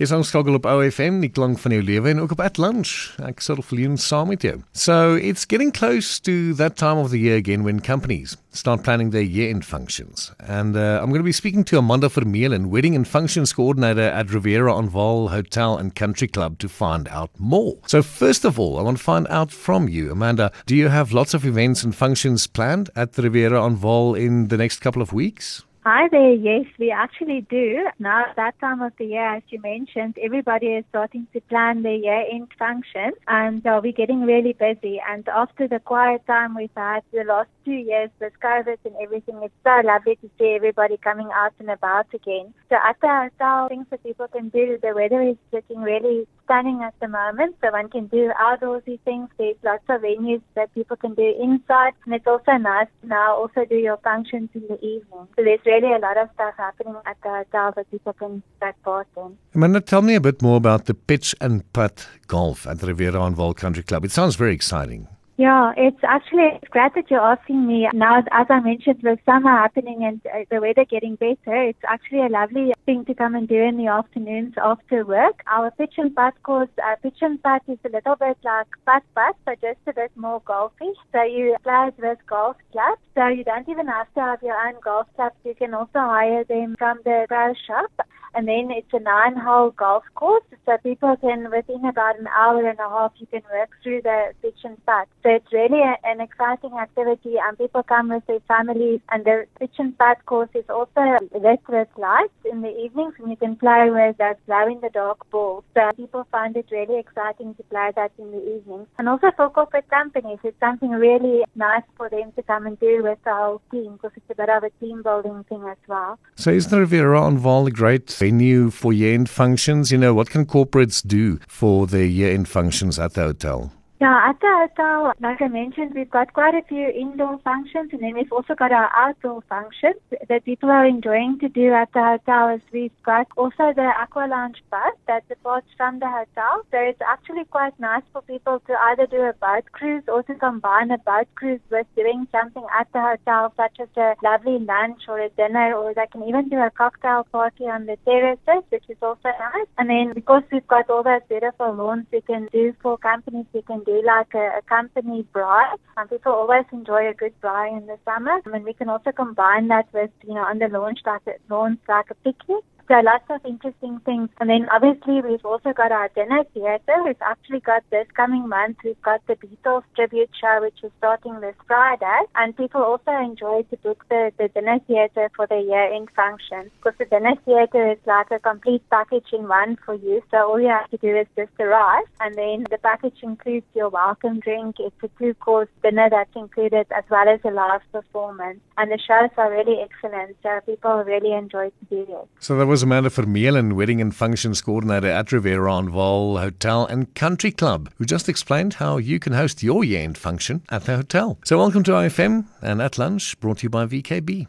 Jy's aanskakel op OFM, die klank van jou lewe en ook op At Lunch. Ek sal verleen saam met jou. So, it's getting close to that time of the year again when companies start planning their year-end functions. And uh, I'm going to be speaking to Amanda Vermeulen, wedding and functions coordinator at Riviera on Vaal Hotel and Country Club to find out more. So, first of all, I want to find out from you, Amanda, do you have lots of events and functions planned at the Riviera on Vaal in the next couple of weeks? Hi there. Yes, we actually do. Now, at that time of the year, as you mentioned, everybody is starting to plan their year end function and uh, we're getting really busy. And after the quiet time we've had the last two years with COVID and everything, it's so lovely to see everybody coming out and about again. So at the hotel, things that people can do, the weather is looking really stunning at the moment. So one can do outdoorsy things. There's lots of venues that people can do inside. And it's also nice now also do your functions in the evening. So there's really a lot of stuff happening at the hotel that people can take part. Amanda, tell me a bit more about the pitch and putt golf at the Riviera on Vaal Country Club. It sounds very exciting. Yeah, it's actually it's great that you're asking me. Now, as I mentioned, with summer happening and uh, the weather getting better, it's actually a lovely thing to come and do in the afternoons after work. Our pitch and putt course, uh, pitch and putt is a little bit like putt putt, but just a bit more golfy. So you play it with golf clubs. So you don't even have to have your own golf clubs. You can also hire them from the pro shop and then it's a nine hole golf course so people can within about an hour and a half you can work through the pitch and putt so it's really a, an exciting activity and people come with their families and the pitch and putt course is also lit with lights in the evenings and you can play with that glow in the dark balls so people find it really exciting to play that in the evenings and also for corporate companies it's something really nice for them to come and do with the whole team because it's a bit of a team building thing as well so is the Riviera on Vaal a great venue for year-end functions? You know, what can corporates do for their year-end functions at the hotel? Yeah, at the hotel, like I mentioned, we've got quite a few indoor functions and then we've also got our outdoor functions that people are enjoying to do at the hotel. Is we've got also the Aqua Lounge bus that departs from the hotel. So it's actually quite nice for people to either do a boat cruise or to combine a boat cruise with doing something at the hotel, such as a lovely lunch or a dinner, or they can even do a cocktail party on the terraces, which is also nice. And then because we've got all those beautiful lawns we can do for companies, we can do do like a, a company braai. Um, people always enjoy a good braai in the summer. I mean, we can also combine that with, you know, on the launch like launch like a picnic. So lots of interesting things. And then obviously we've also got our dinner theatre. We've actually got this coming month, we've got the Beatles tribute show, which is starting this Friday. And people also enjoy to book the, the dinner theatre for the year-end function. Because the dinner theatre is like a complete package in one for you. So all you have to do is just arrive. And then the package includes your welcome drink. It's a two-course dinner that's included as well as a live performance. And the shows are really excellent. So people really enjoy to do it. So there was was Amanda Vermeulen, Wedding and Functions Coordinator at Riviera Vaal Hotel and Country Club, who just explained how you can host your year-end function at the hotel. So welcome to OFM and At Lunch, brought to you by VKB.